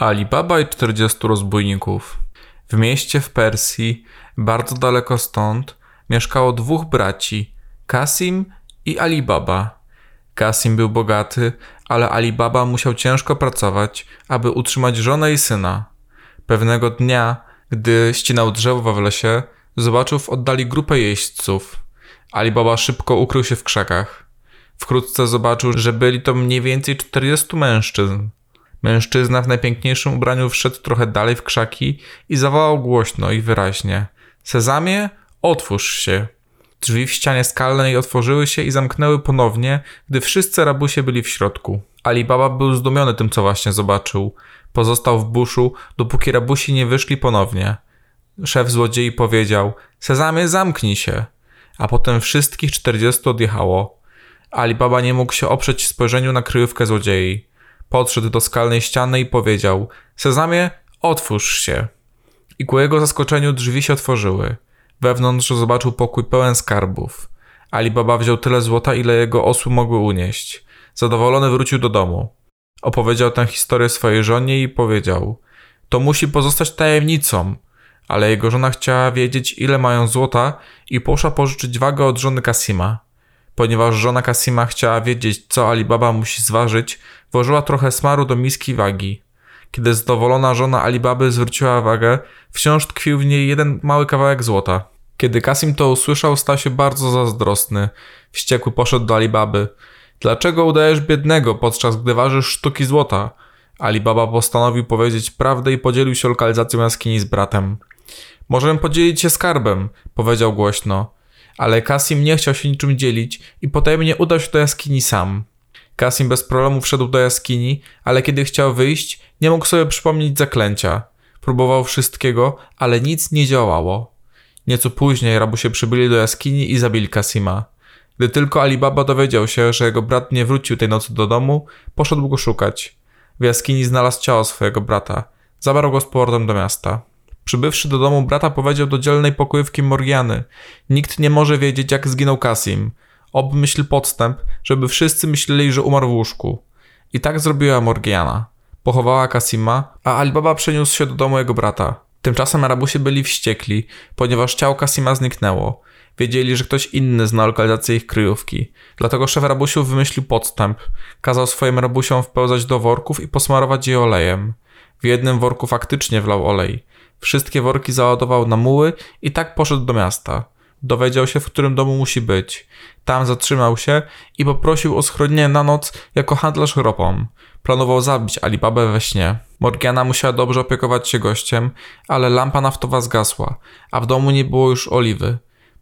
Alibaba i 40 rozbójników. W mieście w Persji, bardzo daleko stąd, mieszkało dwóch braci, Kasim i Alibaba. Kasim był bogaty, ale Alibaba musiał ciężko pracować, aby utrzymać żonę i syna. Pewnego dnia, gdy ścinał drzewo w lesie, zobaczył w oddali grupę jeźdźców. Alibaba szybko ukrył się w krzakach. Wkrótce zobaczył, że byli to mniej więcej 40 mężczyzn. Mężczyzna w najpiękniejszym ubraniu wszedł trochę dalej w krzaki i zawołał głośno i wyraźnie: Sezamie, otwórz się. Drzwi w ścianie skalnej otworzyły się i zamknęły ponownie, gdy wszyscy rabusie byli w środku. Alibaba był zdumiony tym, co właśnie zobaczył. Pozostał w buszu, dopóki rabusi nie wyszli ponownie. Szef złodziei powiedział: Sezamie, zamknij się. A potem wszystkich czterdziestu odjechało. Alibaba nie mógł się oprzeć spojrzeniu na kryjówkę złodziei. Podszedł do skalnej ściany i powiedział: Sezamie, otwórz się. I ku jego zaskoczeniu drzwi się otworzyły. Wewnątrz zobaczył pokój pełen skarbów. Alibaba wziął tyle złota, ile jego osły mogły unieść. Zadowolony wrócił do domu. Opowiedział tę historię swojej żonie i powiedział: To musi pozostać tajemnicą. Ale jego żona chciała wiedzieć, ile mają złota i poszła pożyczyć wagę od żony Kasima. Ponieważ żona Kasima chciała wiedzieć, co Alibaba musi zważyć, włożyła trochę smaru do miski wagi. Kiedy zadowolona żona Alibaby zwróciła wagę, wciąż tkwił w niej jeden mały kawałek złota. Kiedy Kasim to usłyszał, stał się bardzo zazdrosny. Wściekły poszedł do Alibaby. Dlaczego udajesz biednego, podczas gdy ważysz sztuki złota? Alibaba postanowił powiedzieć prawdę i podzielił się lokalizacją jaskini z bratem. Możemy podzielić się skarbem, powiedział głośno. Ale Kasim nie chciał się niczym dzielić i potajemnie udał się do jaskini sam. Kasim bez problemu wszedł do jaskini, ale kiedy chciał wyjść, nie mógł sobie przypomnieć zaklęcia. Próbował wszystkiego, ale nic nie działało. Nieco później rabusie przybyli do jaskini i zabili Kasima. Gdy tylko Alibaba dowiedział się, że jego brat nie wrócił tej nocy do domu, poszedł go szukać. W jaskini znalazł ciało swojego brata. Zabrał go z powrotem do miasta. Przybywszy do domu brata powiedział do dzielnej pokojówki Morgiany. Nikt nie może wiedzieć, jak zginął Kasim. Obmyśl podstęp, żeby wszyscy myśleli, że umarł w łóżku. I tak zrobiła Morgiana. Pochowała Kasima, a Alibaba przeniósł się do domu jego brata. Tymczasem Arabusie byli wściekli, ponieważ ciało Kasima zniknęło. Wiedzieli, że ktoś inny zna lokalizację ich kryjówki. Dlatego szef rabusiów wymyślił podstęp. Kazał swoim rabusiom wpełzać do worków i posmarować je olejem. W jednym worku faktycznie wlał olej. Wszystkie worki załadował na muły i tak poszedł do miasta. Dowiedział się, w którym domu musi być. Tam zatrzymał się i poprosił o schronienie na noc jako handlarz ropą. Planował zabić Alibabę we śnie. Morgiana musiała dobrze opiekować się gościem, ale lampa naftowa zgasła, a w domu nie było już oliwy.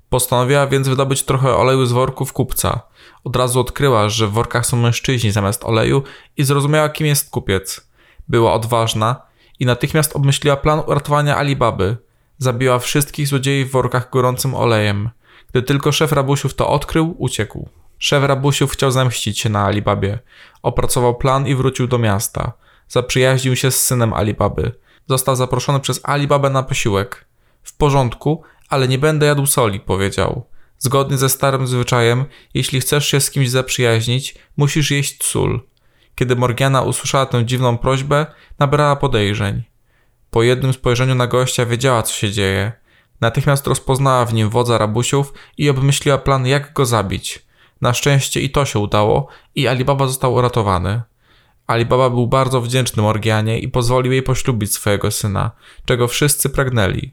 Postanowiła więc wydobyć trochę oleju z worków kupca. Od razu odkryła, że w workach są mężczyźni zamiast oleju i zrozumiała, kim jest kupiec. Była odważna i natychmiast obmyśliła plan uratowania Alibaby. Zabiła wszystkich złodziei w workach gorącym olejem. Gdy tylko szef rabusiów to odkrył, uciekł. Szef rabusiów chciał zemścić się na Alibabie. Opracował plan i wrócił do miasta. Zaprzyjaźnił się z synem Alibaby. Został zaproszony przez Alibabę na posiłek. W porządku, ale nie będę jadł soli, powiedział. Zgodnie ze starym zwyczajem, jeśli chcesz się z kimś zaprzyjaźnić, musisz jeść sól. Kiedy Morgiana usłyszała tę dziwną prośbę, nabrała podejrzeń. Po jednym spojrzeniu na gościa wiedziała, co się dzieje. Natychmiast rozpoznała w nim wodza rabusiów i obmyśliła plan, jak go zabić. Na szczęście i to się udało i Alibaba został uratowany. Alibaba był bardzo wdzięczny Morgianie i pozwolił jej poślubić swojego syna, czego wszyscy pragnęli.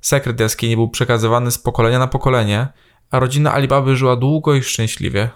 Sekret jaskini był przekazywany z pokolenia na pokolenie, a rodzina Alibaby żyła długo i szczęśliwie.